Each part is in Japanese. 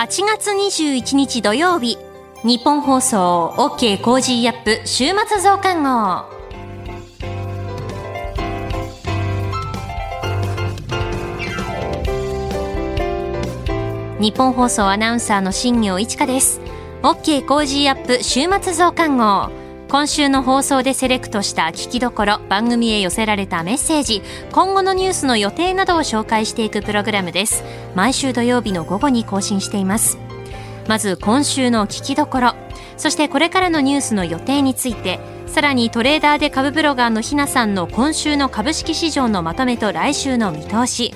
8月21日土曜日。ニッポン放送 OK Cozy Up 週末増刊号。ニッポン放送アナウンサーの新行市佳です。OK Cozy Up 週末増刊号。今週の放送でセレクトした聞きどころ番組へ寄せられたメッセージ今後のニュースの予定などを紹介していくプログラムです。毎週土曜日の午後に更新しています。まず今週の聞きどころ。そしてこれからのニュースの予定についてさらにトレーダーで株ブロガーのひなさんの今週の株式市場のまとめと来週の見通し。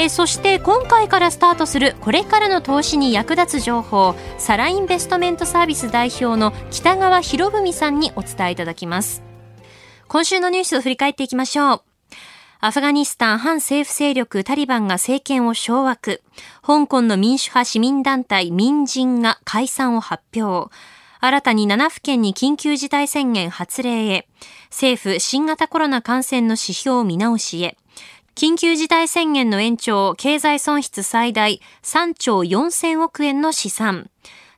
えそして今回からスタートするこれからの投資に役立つ情報サラインベストメントサービス代表の北川博文さんにお伝えいただきます。今週のニュースを振り返っていきましょう。アフガニスタン反政府勢力タリバンが政権を掌握。香港の民主派市民団体民人が解散を発表。新たに7府県に緊急事態宣言発令へ。政府新型コロナ感染の指標見直しへ。緊急事態宣言の延長、経済損失最大3兆4000億円の試算。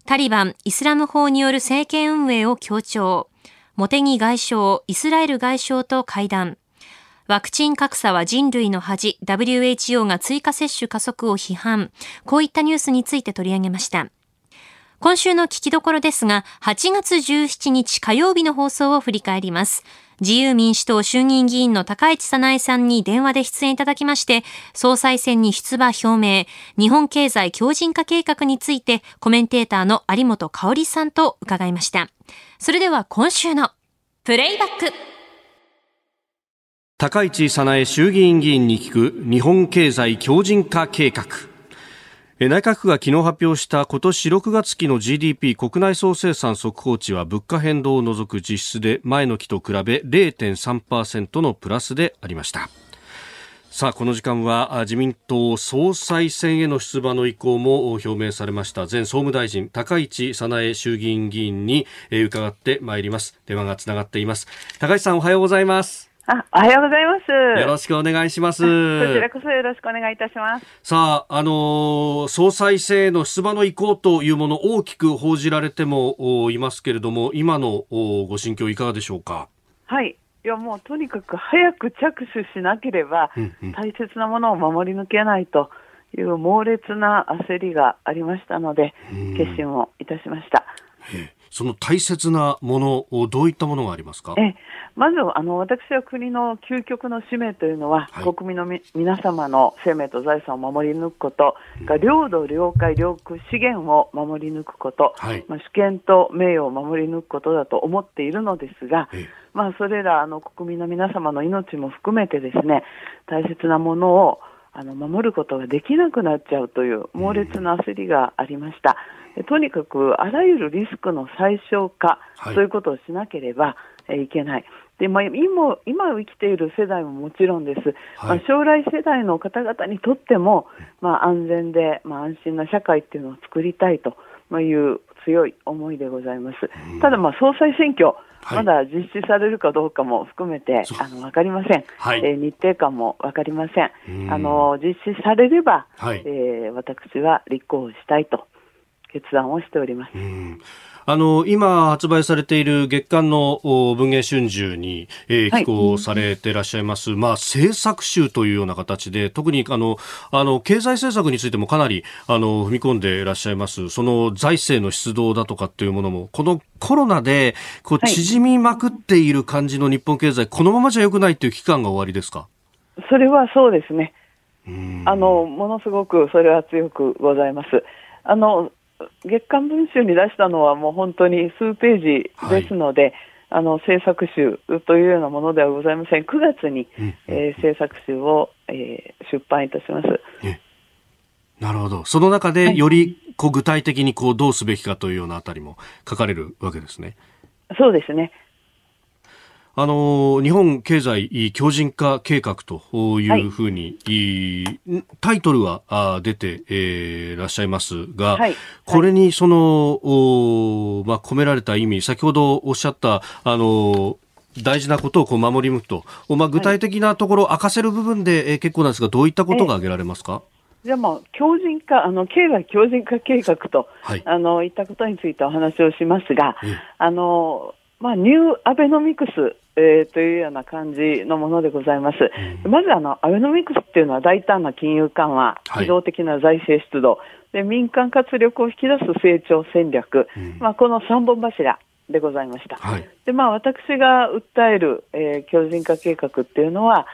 タリバン、イスラム法による政権運営を強調。茂木外相、イスラエル外相と会談。ワクチン格差は人類の恥、WHO が追加接種加速を批判。こういったニュースについて取り上げました。今週の聞きどころですが、8月17日火曜日の放送を振り返ります。自由民主党衆議院議員の高市早苗さんに電話で出演いただきまして、総裁選に出馬表明、日本経済強靭化計画についてコメンテーターの有本香里さんと伺いました。それでは今週のプレイバック。高市早苗衆議院議員に聞く日本経済強靭化計画。内閣府が昨日発表した今年6月期の GDP 国内総生産速報値は物価変動を除く実質で前の期と比べ0.3%のプラスでありました。さあこの時間は自民党総裁選への出馬の意向も表明されました。前総務大臣高市早苗衆議院議員に伺ってまいります。電話がつながっています。高市さんおはようございます。あ、おはようございます。よろしくお願いします。こちらこそよろしくお願いいたします。さあ、あのー、総裁選への出馬の意向というもの大きく報じられてもいますけれども、今のご心境いかがでしょうか？はい。いやもうとにかく早く着手しなければ、大切なものを守り抜けないという猛烈な焦りがありましたので、決心をいたしました。その大切なものをどういったものがありますか？えまずあの私は国の究極の使命というのは、はい、国民のみ皆様の生命と財産を守り抜くこと、うん、領土、領海、領空、資源を守り抜くこと、はい、まあ、主権と名誉を守り抜くことだと思っているのですが、まあ、それらあの国民の皆様の命も含めてですね大切なものをあの守ることができなくなっちゃうという猛烈な焦りがありました。うん。とにかくあらゆるリスクの最小化、はい、そういうことをしなければいけない。でまあ、今今生きている世代ももちろんです、はい、まあ、将来世代の方々にとっても、まあ、安全で、まあ、安心な社会っていうのを作りたいという強い思いでございます。ただ、まあ、総裁選挙、はい、まだ実施されるかどうかも含めてあの分かりません、はい、えー、日程感も分かりません、ん。あの実施されれば、はい、えー、私は立候補したいと決断をしております。あの今発売されている月間の文藝春秋に、えー、寄稿されていらっしゃいます、はい、まあ、政策集というような形で特にあのあの経済政策についてもかなりあの踏み込んでいらっしゃいます。その財政の出動だとかっていうものもこのコロナでこう縮みまくっている感じの日本経済、このままじゃよくないという期間が終わりですか？それはそうですね。あのものすごくそれは強くございます。あの月刊文春に出したのはもう本当に数ページですので、はい、あの制作集というようなものではございません。9月に、うん、えー、制作集を、えー、出版いたします。なるほど。その中でよりこう具体的にこうどうすべきかというようなあたりも書かれるわけですね。そうですね。あの日本経済強靭化計画というふうに、はい、タイトルは出て、えー、らっしゃいますが、はい、これにその、まあ、込められた意味、先ほどおっしゃったあの大事なことをこう守り抜くと、まあ、具体的なところ、明かせる部分で、えー、結構なんですが、どういったことが挙げられますか、じゃあもう強靭化、あの経済強靭化計画と、はい、あのいったことについてお話をしますが、あのまあ、ニューアベノミクス、えー、というような感じのものでございます。うん、まずあの、アベノミクスっていうのは大胆な金融緩和、機動的な財政出動、で民間活力を引き出す成長戦略、うん、まあ、この3本柱でございました。はい、で、まあ、私が訴える、えー、強靭化計画っていうのは、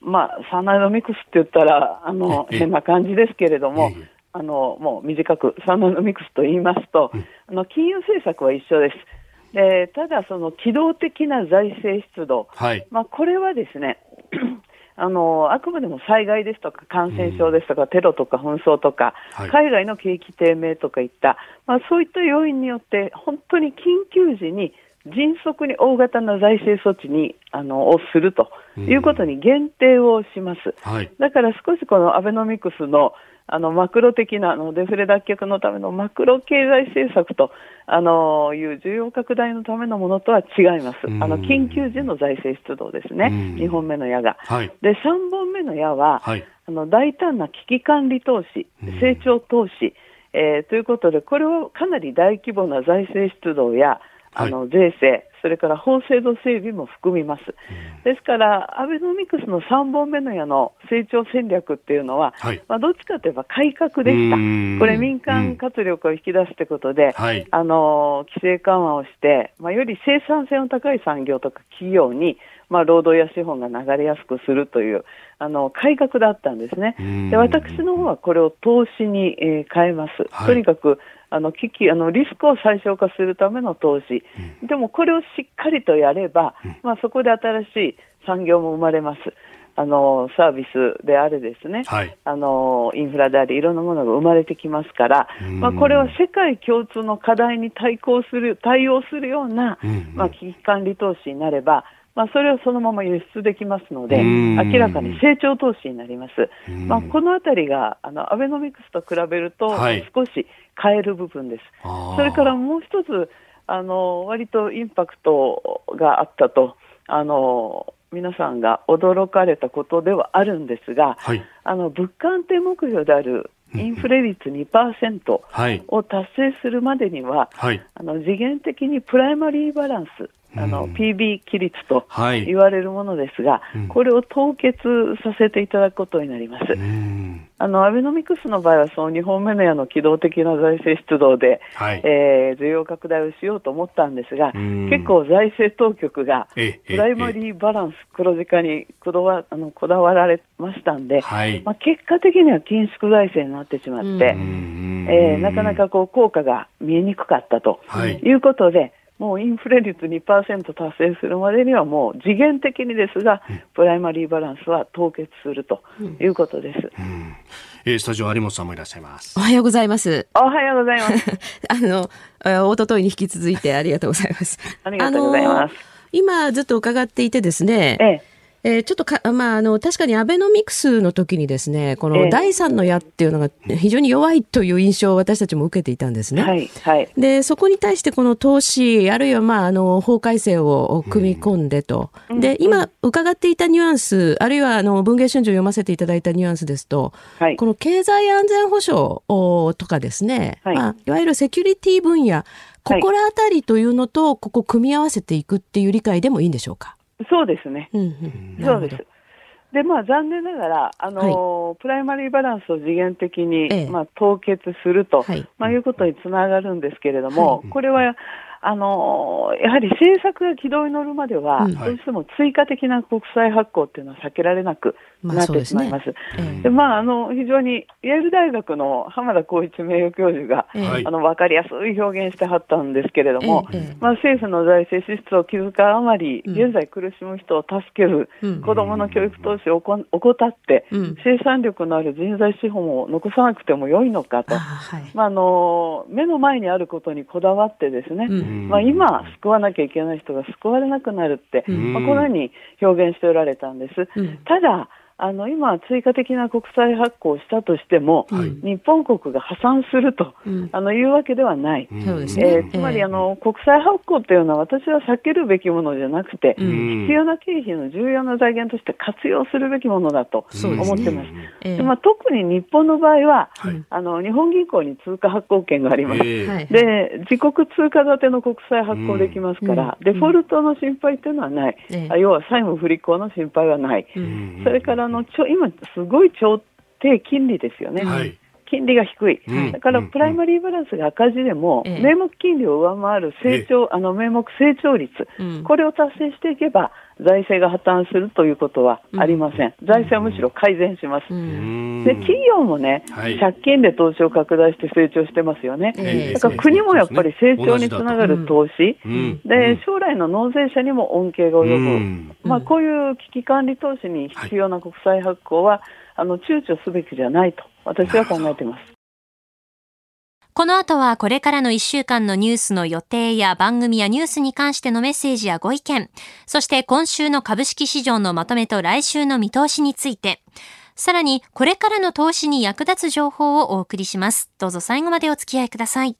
まあ、サナノミクスって言ったら、あの、変な感じですけれども、あの、もう短く、サナノミクスと言いますと、あの、金融政策は一緒です。でただ、その機動的な財政出動、はい、まあ、これはですね あの、あくまでも災害ですとか感染症ですとか、うん、テロとか紛争とか、はい、海外の景気低迷とかいった、まあ、そういった要因によって、本当に緊急時に迅速に大型な財政措置にあのをするということに限定をします、はい、だから少しこのアベノミクスのあのマクロ的なあのデフレ脱却のためのマクロ経済政策とあのいう需要拡大のためのものとは違います、あの緊急時の財政出動ですね、2本目の矢が。はい、で3本目の矢は、はい、あの大胆な危機管理投資、成長投資、えー、ということで、これはかなり大規模な財政出動やあの税制、それから法制度整備も含みます。ですから、アベノミクスの3本目の矢の成長戦略っていうのは、はい、まあ、どっちかといえば改革でした。これ、民間活力を引き出すということで、はい、あの規制緩和をして、まあ、より生産性の高い産業とか企業に、まあ、労働や資本が流れやすくするというあの改革だったんですね。で私の方はこれを投資に、えー、変えます。はい、とにかくあの危機あのリスクを最小化するための投資、うん、でもこれをしっかりとやれば、うん、まあ、そこで新しい産業も生まれます。あのサービスであれですね、はい、あのインフラであり、いろんなものが生まれてきますから、まあ、これは世界共通の課題に対抗する、対応するような、まあ、危機管理投資になれば、まあ、それをそのまま輸出できますので、明らかに成長投資になります。まあ、このあたりがあのアベノミクスと比べると、少し変える部分です。それからもう一つ、あの割とインパクトがあったと、あの皆さんが驚かれたことではあるんですが、はい、あの物価安定目標であるインフレ率2%を達成するまでには、はい、あの次元的にプライマリーバランス、あの、PB 規律と言われるものですが、はいこれを凍結させていただくことになります。あのアベノミクスの場合は、その2本目の矢の機動的な財政出動で、はい、えー、需要拡大をしようと思ったんですが、結構財政当局がプライマリーバランス、黒字化にこだわあのこだわられましたんで、はい、まあ、結果的には緊縮財政になってしまって、えー、なかなかこう効果が見えにくかったということで、もうインフレ率2%達成するまでにはもう次元的にですが、うん、プライマリーバランスは凍結するということです。うんうんえー、スタジオ有本さんもいらっしゃいます。おはようございます。おはようございます。あの、一昨日に引き続いてありがとうございます。ありがとうございます。今ずっと伺っていてですね、ええ、えー、ちょっとか、まあ、あの、確かにアベノミクスの時にですね、この第三の矢っていうのが非常に弱いという印象を私たちも受けていたんですね。はい、はい。で、そこに対してこの投資、あるいはまあ、あの、法改正を組み込んでと。うん、で、今伺っていたニュアンス、あるいはあの、文藝春秋を読ませていただいたニュアンスですと、はい、この経済安全保障とかですね、はい、まあ、いわゆるセキュリティ分野、ここらあたりというのと、ここ組み合わせていくっていう理解でもいいんでしょうか？そうですね。うんうん、そうです。で、まあ、残念ながら、あのーはい、プライマリーバランスを次元的に、ええ、まあ、凍結すると、はい、まあ、いうことにつながるんですけれども、はい、これは、あのやはり政策が軌道に乗るまでは、どうしても追加的な国債発行っていうのは避けられなくなってしまいます。で、まあ、あの、非常に、イェール大学の浜田光一名誉教授が、あの、わかりやすい表現してはったんですけれども、まあ、政府の財政支出を気遣うあまり、現在苦しむ人を助ける、子供の教育投資を怠って、生産力のある人材資本を残さなくても良いのかと、まあ、あの、目の前にあることにこだわってですね、まあ、今、救わなきゃいけない人が救われなくなるって、まあ、このように表現しておられたんです。ただ、あの今、追加的な国債発行をしたとしても、はい、日本国が破産すると、うん、あのいうわけではない、うん、えー、つまりあの、国債発行というのは、私は避けるべきものじゃなくて、うん、必要な経費の重要な財源として活用するべきものだと思ってます。で、ね。まあ、特に日本の場合は、はい、あの日本銀行に通貨発行権があります、えー、で自国通貨建ての国債発行できますから、デフォルトの心配というのはない、要は債務不履行の心配はない、それからのちょ今、すごい超低金利ですよね。はい金利が低い、だからプライマリーバランスが赤字でも、名目金利を上回る成長、あの名目成長率、これを達成していけば、財政が破綻するということはありません、財政はむしろ改善します、で企業もね、借金で投資を拡大して成長してますよね、だから国もやっぱり成長につながる投資、で将来の納税者にも恩恵が及ぶ、まあ、こういう危機管理投資に必要な国債発行は、あの躊躇すべきじゃないと私は考えています。この後はこれからの1週間のニュースの予定や番組やニュースに関してのメッセージやご意見、そして今週の株式市場のまとめと来週の見通しについて、さらにこれからの投資に役立つ情報をお送りします。どうぞ最後までお付き合いください。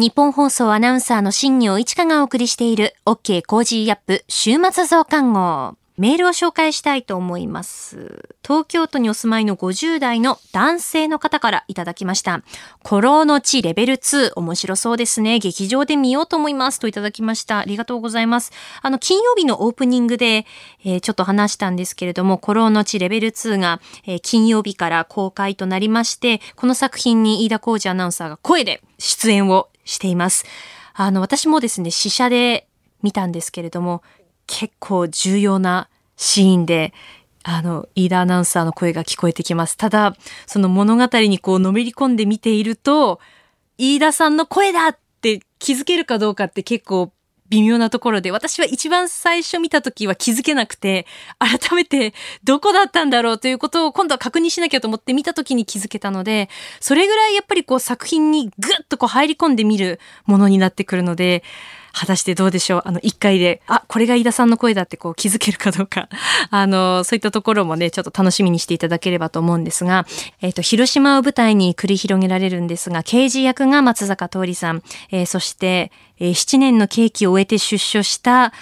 ニッポン放送アナウンサーの新行市佳がお送りしている OK Cozy up 週末増刊号。メールを紹介したいと思います。東京都にお住まいの50代の男性の方からいただきました。孤狼の血 LEVEL2、面白そうですね。劇場で見ようと思います。といただきました。ありがとうございます。あの、金曜日のオープニングで、えー、ちょっと話したんですけれども、孤狼の血 LEVEL2が、えー、金曜日から公開となりまして、この作品に飯田浩二アナウンサーが声で出演をしています。あの、私もですね、試写で見たんですけれども、結構重要なシーンで、あの、飯田アナウンサーの声が聞こえてきます。ただ、その物語にこう、のめり込んで見ていると、飯田さんの声だって気づけるかどうかって結構微妙なところで、私は一番最初見た時は気づけなくて、改めてどこだったんだろうということを今度は確認しなきゃと思って見た時に気づけたので、それぐらいやっぱりこう作品にぐっとこう入り込んでみるものになってくるので、果たしてどうでしょう？あの、一回で、あ、これが飯田さんの声だってこう気づけるかどうか、あの、そういったところもね、ちょっと楽しみにしていただければと思うんですが、えっ、ー、と、広島を舞台に繰り広げられるんですが、刑事役が松坂桃李さん、えー、そして、えー、7年の刑期を終えて出所した、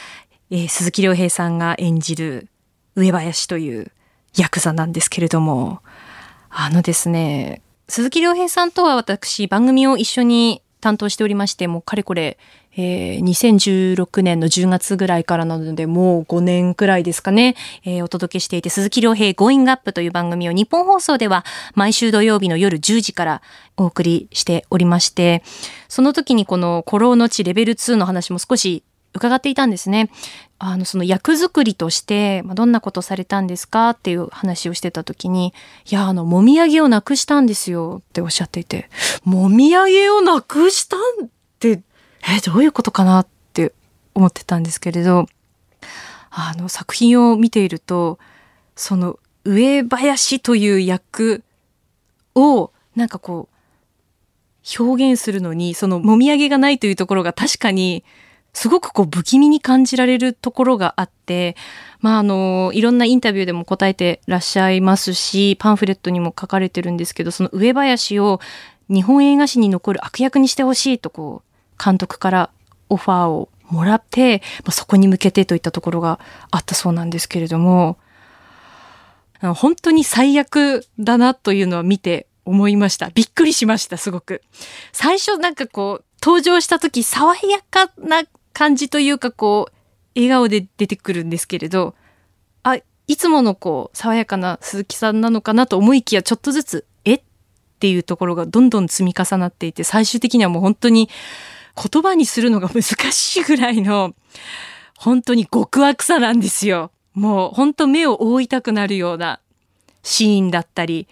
えー、鈴木亮平さんが演じる上林というヤクザなんですけれども、あのですね、鈴木亮平さんとは私番組を一緒に担当しておりまして、もうかれこれえー、2016年の10月ぐらいからなので、もう5年くらいですかね、えー、お届けしていて、鈴木亮平 Going Up という番組を日本放送では毎週土曜日の夜10時からお送りしておりまして、その時にこの古老の地レベル2の話も少し伺っていたんですね。あの、その役作りとして、ま、どんなことされたんですか？っていう話をしてた時に、いや、あの、もみあげをなくしたんですよ。っておっしゃっていて、もみあげをなくしたんってえどういうことかな？って思ってたんですけれどあの作品を見ているとその上林という役をなんかこう表現するのにそのもみあげがないというところが確かにすごくこう不気味に感じられるところがあって、まああの、いろんなインタビューでも答えてらっしゃいますし、パンフレットにも書かれてるんですけど、その上林を日本映画史に残る悪役にしてほしいとこう監督からオファーをもらって、まあ、そこに向けてといったところがあったそうなんですけれども本当に最悪だなというのは見て思いました。びっくりしました、すごく。最初なんかこう、登場した時、爽やかな感じというかこう、笑顔で出てくるんですけれど、あ、いつものこう、爽やかな鈴木さんなのかなと思いきや、ちょっとずつ、え？っていうところがどんどん積み重なっていて、最終的にはもう本当に言葉にするのが難しいぐらいの、本当に極悪さなんですよ。もう本当目を覆いたくなるようなシーンだったり、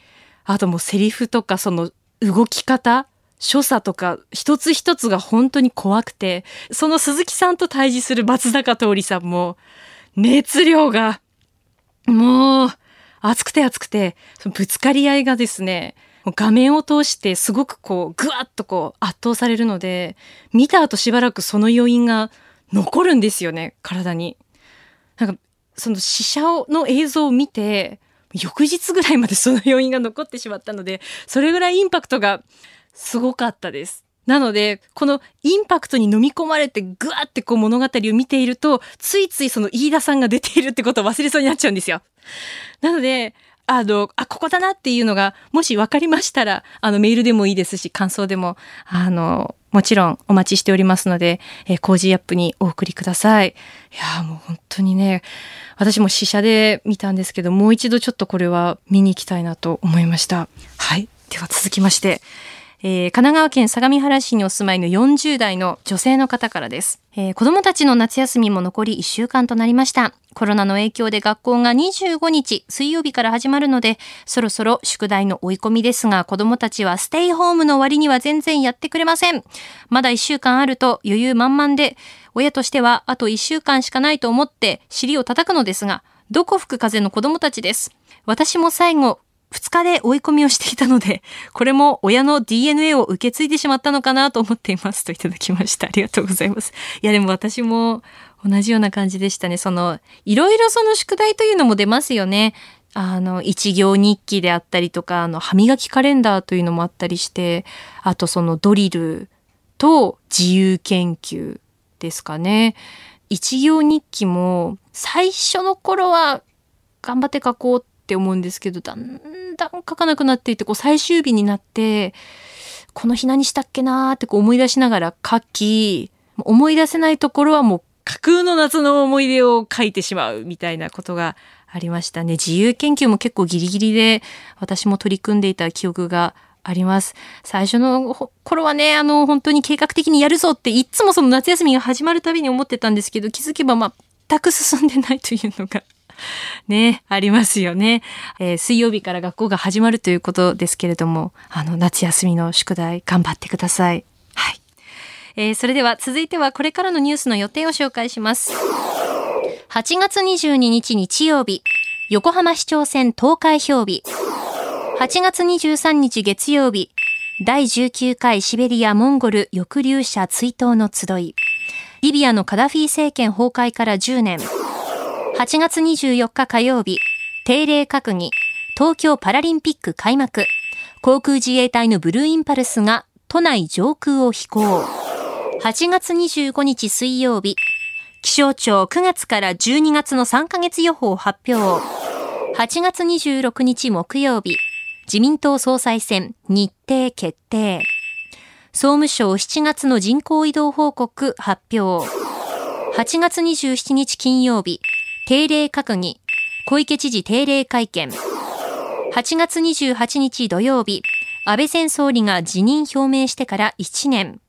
あともうセリフとかその動き方所作とか一つ一つが本当に怖くて、その鈴木さんと対峙する松坂桃李さんも、熱量が、もう、熱くて熱くて、ぶつかり合いがですね、画面を通してすごくこう、ぐわっとこう、圧倒されるので、見た後しばらくその余韻が残るんですよね、体に。なんか、その死者の映像を見て、翌日ぐらいまでその余韻が残ってしまったので、それぐらいインパクトがすごかったです。なので、このインパクトに飲み込まれてぐわってこう物語を見ていると、ついついその飯田さんが出ているってことを忘れそうになっちゃうんですよ。なので、あの、あ、ここだなっていうのが、もし分かりましたら、あの、メールでもいいですし、感想でも、あの、もちろんお待ちしておりますので、えー、 Cozy up にお送りください。いやもう本当にね、私も試写で見たんですけど、もう一度ちょっとこれは見に行きたいなと思いました。はい。では続きまして、えー、神奈川県相模原市にお住まいの40代の女性の方からです、えー、子供たちの夏休みも残り1週間となりました。コロナの影響で学校が25日水曜日から始まるのでそろそろ宿題の追い込みですが子供たちはステイホームの割には全然やってくれません。まだ1週間あると余裕満々で親としてはあと1週間しかないと思って尻を叩くのですがどこ吹く風の子供たちです。私も最後2日で追い込みをしていたので、これも親の DNA を受け継いでしまったのかなと思っていますといただきました。ありがとうございます。いやでも私も同じような感じでしたね。その、いろいろその宿題というのも出ますよね。あの、一行日記であったりとか、あの、歯磨きカレンダーというのもあったりして、あとそのドリルと自由研究ですかね。一行日記も最初の頃は頑張って書こうってって思うんですけど、だんだん書かなくなっていて、こう最終日になって、この日何したっけなーってこう思い出しながら書き、思い出せないところはもう架空の夏の思い出を書いてしまうみたいなことがありましたね。自由研究も結構ギリギリで私も取り組んでいた記憶があります。最初の頃はね、あの、本当に計画的にやるぞっていつもその夏休みが始まるたびに思ってたんですけど、気づけば全く進んでないというのが ね、ありますよね、えー、水曜日から学校が始まるということですけれども、あの、夏休みの宿題頑張ってください。はい。えー、それでは続いてはこれからのニュースの予定を紹介します。8月22日日曜日、横浜市長選投開票日。8月23日月曜日、第19回シベリア・モンゴル抑留者追悼の集い。リビアのカダフィ政権崩壊から10年。8月24日火曜日、定例閣議、東京パラリンピック開幕、航空自衛隊のブルーインパルスが都内上空を飛行。8月25日水曜日、気象庁9月から12月の3ヶ月予報発表。8月26日木曜日、自民党総裁選日程決定。総務省7月の人口移動報告発表。8月27日金曜日、定例閣議、小池知事定例会見。8月28日土曜日、安倍前総理が辞任表明してから1年。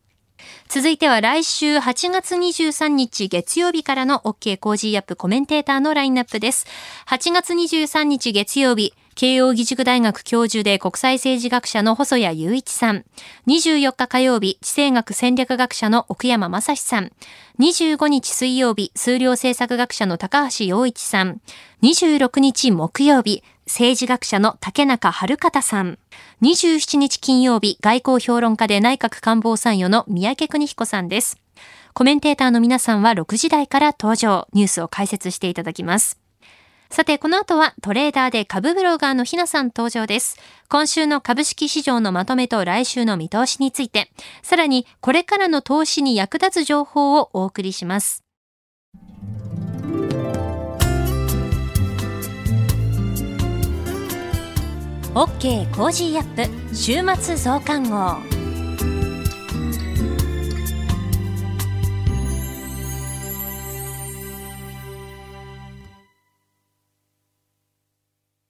続いては来週8月23日月曜日からの OK Cozy up コメンテーターのラインナップです。8月23日月曜日、慶應義塾大学教授で国際政治学者の細谷雄一さん。24日火曜日、地政学戦略学者の奥山真司さん。25日水曜日、数量政策学者の高橋洋一さん。26日木曜日、政治学者の竹中春方さん。27日金曜日、外交評論家で内閣官房参与の三宅邦彦さんです。コメンテーターの皆さんは6時台から登場、ニュースを解説していただきます。さて、この後はトレーダーで株ブロガーのひなさん登場です。今週の株式市場のまとめと来週の見通しについて、さらにこれからの投資に役立つ情報をお送りします。OK Cozy up 週末増刊号。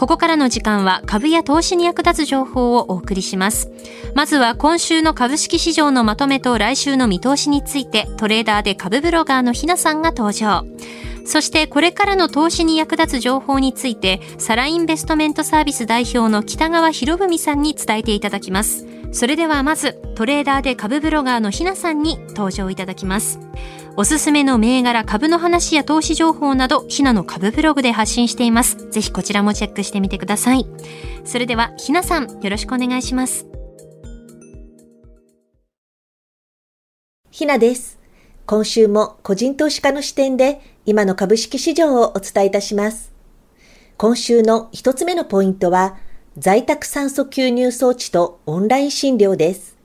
ここからの時間は株や投資に役立つ情報をお送りします。まずは今週の株式市場のまとめと来週の見通しについてトレーダーで株ブロガーのひなさんが登場。そしてこれからの投資に役立つ情報について、サラインベストメントサービス代表の北川博文さんに伝えていただきます。それではまず、トレーダーで株ブロガーのひなさんに登場いただきます。おすすめの銘柄株の話や投資情報など、ひなの株ブログで発信しています。ぜひこちらもチェックしてみてください。それでは、ひなさん、よろしくお願いします。ひなです。今週も個人投資家の視点で今の株式市場をお伝えいたします。今週の一つ目のポイントは、在宅酸素吸入装置とオンライン診療です。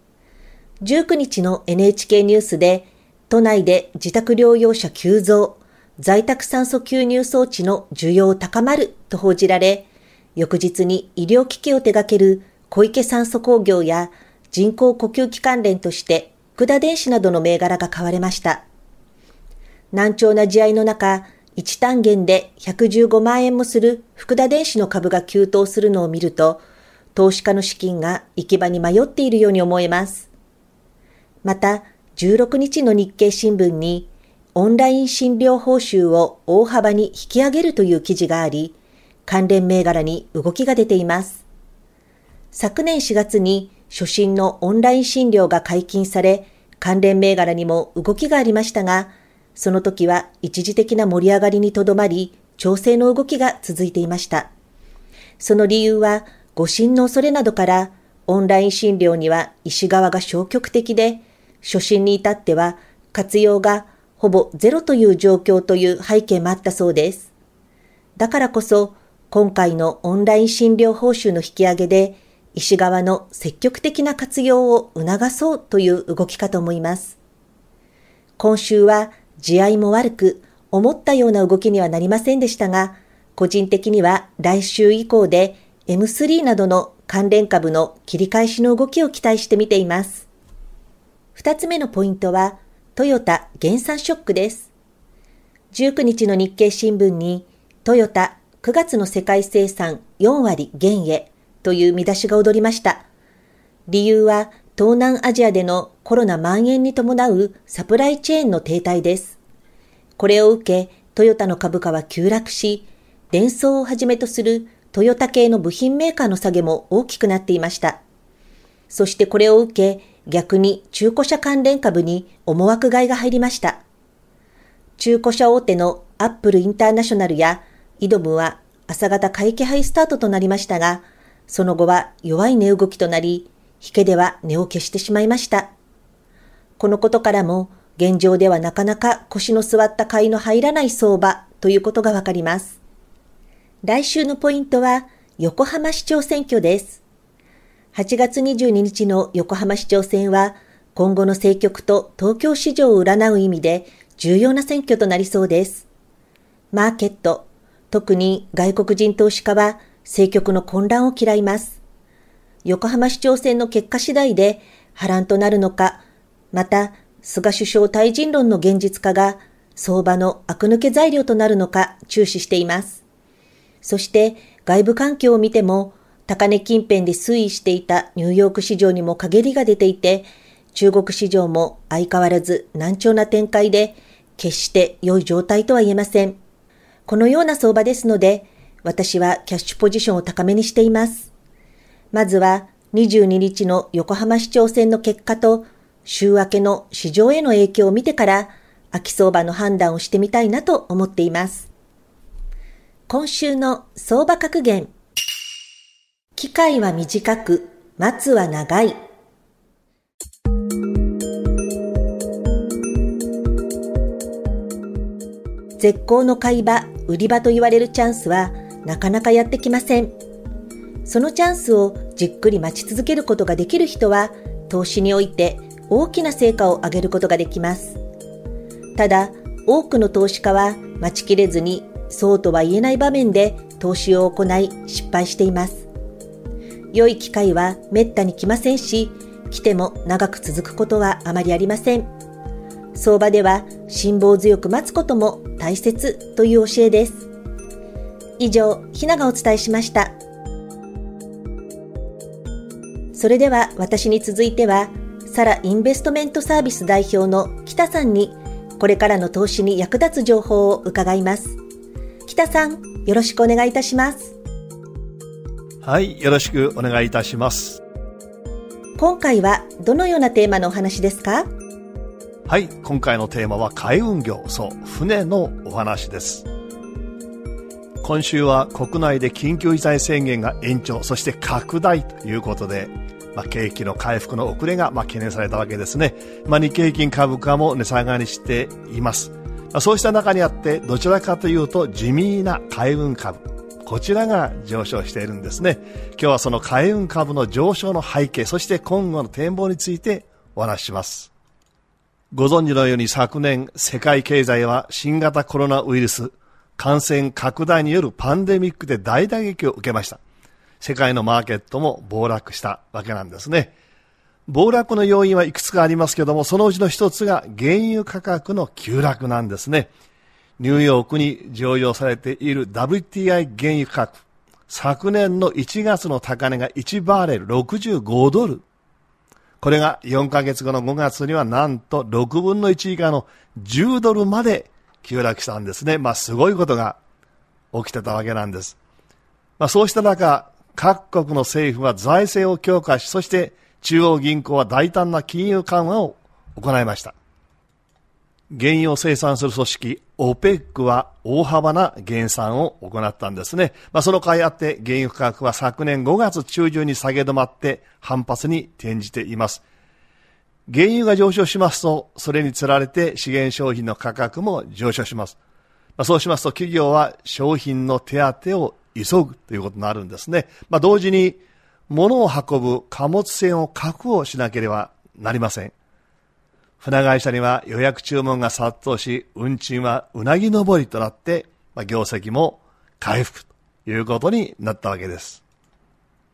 19日の NHK ニュースで、都内で自宅療養者急増、在宅酸素吸入装置の需要高まると報じられ、翌日に医療機器を手掛ける小池酸素工業や人工呼吸器関連として福田電子などの銘柄が買われました。難聴な試合の中、1単元で115万円もする福田電子の株が急騰するのを見ると、投資家の資金が行き場に迷っているように思えます。また、16日の日経新聞に、オンライン診療報酬を大幅に引き上げるという記事があり、関連銘柄に動きが出ています。昨年4月に初診のオンライン診療が解禁され、関連銘柄にも動きがありましたが、その時は一時的な盛り上がりにとどまり、調整の動きが続いていました。その理由は、誤診の恐れなどから、オンライン診療には医師側が消極的で、初診に至っては活用がほぼゼロという状況という背景もあったそうです。だからこそ、今回のオンライン診療報酬の引き上げで、医師側の積極的な活用を促そうという動きかと思います。今週は地合も悪く、思ったような動きにはなりませんでしたが、個人的には来週以降で M3 などの関連株の切り返しの動きを期待してみています。二つ目のポイントは、トヨタ減産ショックです。19日の日経新聞に、トヨタ9月の世界生産4割減へという見出しが踊りました。理由は東南アジアでのコロナ蔓延に伴うサプライチェーンの停滞です。これを受け、トヨタの株価は急落し、電装をはじめとするトヨタ系の部品メーカーの下げも大きくなっていました。そしてこれを受け、逆に中古車関連株に思惑買いが入りました。中古車大手のアップルインターナショナルやイドムは朝方買い気配スタートとなりましたが、その後は弱い値動きとなり、引けでは値を消してしまいました。このことからも、現状ではなかなか腰の座った買いの入らない相場ということがわかります。来週のポイントは、横浜市長選挙です。8月22日の横浜市長選は、今後の政局と東京市場を占う意味で重要な選挙となりそうです。マーケット、特に外国人投資家は政局の混乱を嫌います。横浜市長選の結果次第で波乱となるのか、また菅首相退陣論の現実化が相場の悪抜け材料となるのか注視しています。そして外部環境を見ても高値近辺で推移していたニューヨーク市場にも陰りが出ていて、中国市場も相変わらず難聴な展開で、決して良い状態とは言えません。このような相場ですので、私はキャッシュポジションを高めにしています。まずは22日の横浜市長選の結果と週明けの市場への影響を見てから秋相場の判断をしてみたいなと思っています。今週の相場格言。機会は短く、待つは長い。絶好の買い場、売り場と言われるチャンスはなかなかやってきません。そのチャンスをじっくり待ち続けることができる人は、投資において大きな成果を上げることができます。ただ、多くの投資家は待ちきれずにそうとは言えない場面で投資を行い失敗しています。良い機会は滅多に来ませんし、来ても長く続くことはあまりありません。相場では辛抱強く待つことも大切という教えです。以上、ひながお伝えしました。それでは私に続いては、サラインベストメントサービス代表の北さんに、これからの投資に役立つ情報を伺います。北さん、よろしくお願いいたします。はい、よろしくお願いいたします。今回はどのようなテーマのお話ですか？はい、今回のテーマは海運業、そう、船のお話です。今週は国内で緊急事態宣言が延長、そして拡大ということで、まあ、景気の回復の遅れが、まあ、懸念されたわけですね。まあ、日経平均株価も値下がりしています。まあ、そうした中にあって、どちらかというと地味な海運株、こちらが上昇しているんですね。今日はその海運株の上昇の背景、そして今後の展望についてお話しします。ご存知のように昨年、世界経済は新型コロナウイルス感染拡大によるパンデミックで大打撃を受けました。世界のマーケットも暴落したわけなんですね。暴落の要因はいくつかありますけども、そのうちの一つが原油価格の急落なんですね。ニューヨークに上場されている WTI 原油価格。昨年の1月の高値が1バーレル65ドル。これが4ヶ月後の5月にはなんと6分の1以下の10ドルまで急落したんですね。まあすごいことが起きてたわけなんです。まあそうした中、各国の政府は財政を強化し、そして中央銀行は大胆な金融緩和を行いました。原油を生産する組織 OPEC は大幅な減産を行ったんですね。まあ、その甲斐あって原油価格は昨年5月中旬に下げ止まって反発に転じています。原油が上昇しますと、それにつられて資源商品の価格も上昇します。まあ、そうしますと企業は商品の手当を急ぐということになるんですね。まあ、同時に物を運ぶ貨物船を確保しなければなりません。船会社には予約注文が殺到し、運賃はうなぎ登りとなって、まあ、業績も回復ということになったわけです。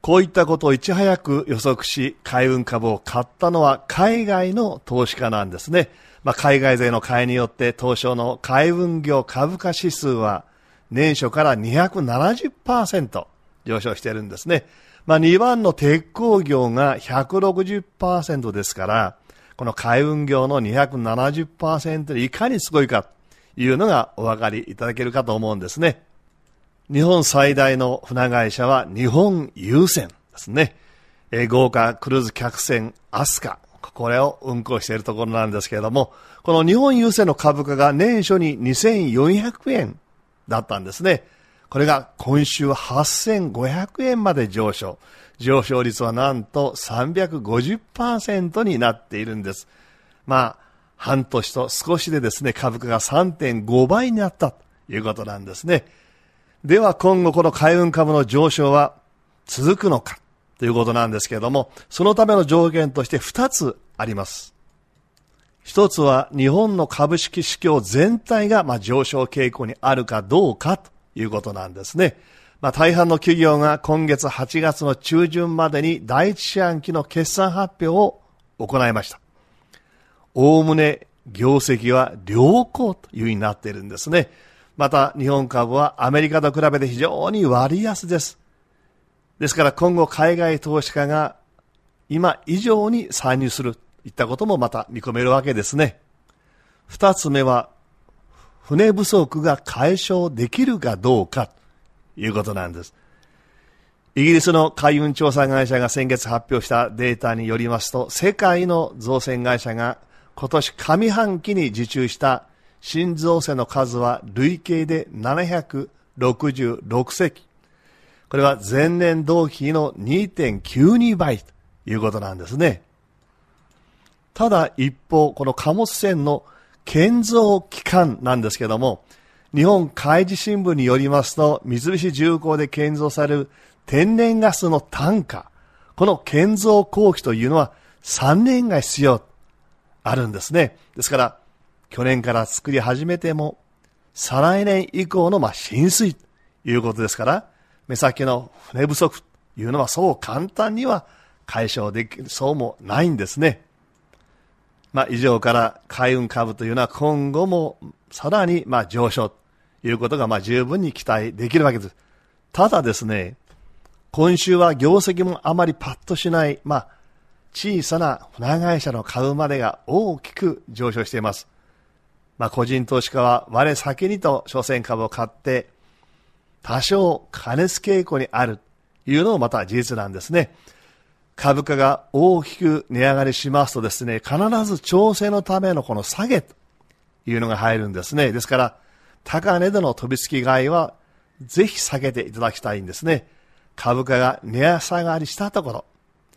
こういったことをいち早く予測し、海運株を買ったのは海外の投資家なんですね。まあ、海外勢の買いによって東証の海運業株価指数は年初から270%上昇しているんですね。まあ、2番の鉄鋼業が160%ですから、この海運業の270%でいかにすごいかというのがお分かりいただけるかと思うんですね。日本最大の船会社は日本郵船ですね。え豪華クルーズ客船アスカ。これを運航しているところなんですけれども、この日本郵船の株価が年初に2400円だったんですね。これが今週8500円まで上昇。上昇率はなんと350%になっているんです。まあ、半年と少しでですね、株価が3.5倍になったということなんですね。では今後この海運株の上昇は続くのかということなんですけれども、そのための条件として2つあります。一つは日本の株式市況全体がま上昇傾向にあるかどうかということなんですね。まあ、大半の企業が今月8月の中旬までに第一四半期の決算発表を行いました。おおむね業績は良好というふうになっているんですね。また日本株はアメリカと比べて非常に割安です。ですから今後海外投資家が今以上に参入するといったこともまた見込めるわけですね。二つ目は船不足が解消できるかどうかということなんです。イギリスの海運調査会社が先月発表したデータによりますと、世界の造船会社が今年上半期に受注した新造船の数は累計で766隻。これは前年同期の2.92倍ということなんですね。ただ一方、この貨物船の建造期間なんですけども、日本海事新聞によりますと、三菱重工で建造される天然ガスの単価、この建造工期というのは3年が必要、あるんですね。ですから、去年から作り始めても、再来年以降のまあ浸水ということですから、目先の船不足というのはそう簡単には解消できそうもないんですね。まあ、以上から海運株というのは今後もさらにまあ上昇ということがまあ十分に期待できるわけです。ただですね、今週は業績もあまりパッとしない、まあ、小さな船会社の株までが大きく上昇しています。まあ、個人投資家は我先にと商船株を買って、多少加熱傾向にあるというのもまた事実なんですね。株価が大きく値上がりしますとですね、必ず調整のためのこの下げというのが入るんですね。ですから、高値での飛びつき買いはぜひ避けていただきたいんですね。株価が値下がりしたところ、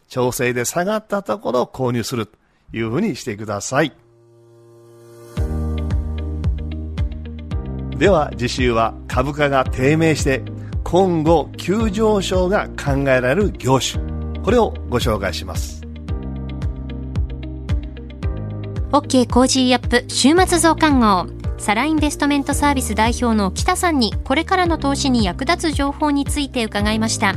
調整で下がったところを購入するというふうにしてください。では次週は株価が低迷して今後急上昇が考えられる業種これをご紹介します。OK Cozy up 週末増刊号。サラインベストメントサービス代表の北さんにこれからの投資に役立つ情報について伺いました。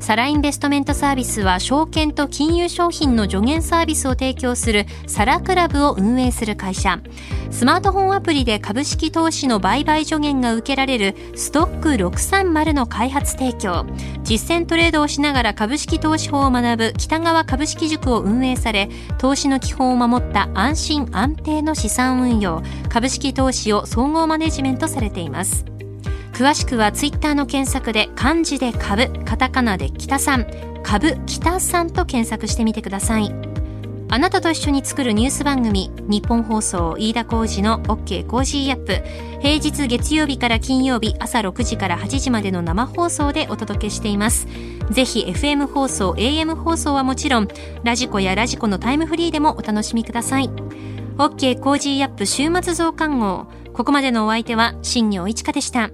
サラインベストメントサービスは証券と金融商品の助言サービスを提供するサラクラブを運営する会社。スマートフォンアプリで株式投資の売買助言が受けられるストック630の開発提供。実践トレードをしながら株式投資法を学ぶ北川株式塾を運営され投資の基本を守った安心安定の資産運用株式投資を総合マネジメントされています。詳しくはツイッターの検索で漢字で株カタカナで北さん株北さんと検索してみてください。あなたと一緒に作るニュース番組ニッポン放送飯田浩司の OK Cozy up。平日月曜日から金曜日朝6時から8時までの生放送でお届けしています。ぜひ FM 放送 AM 放送はもちろん radiko や radiko のタイムフリーでもお楽しみください。OK Cozy up 週末増刊号。ここまでのお相手は新行市佳でした。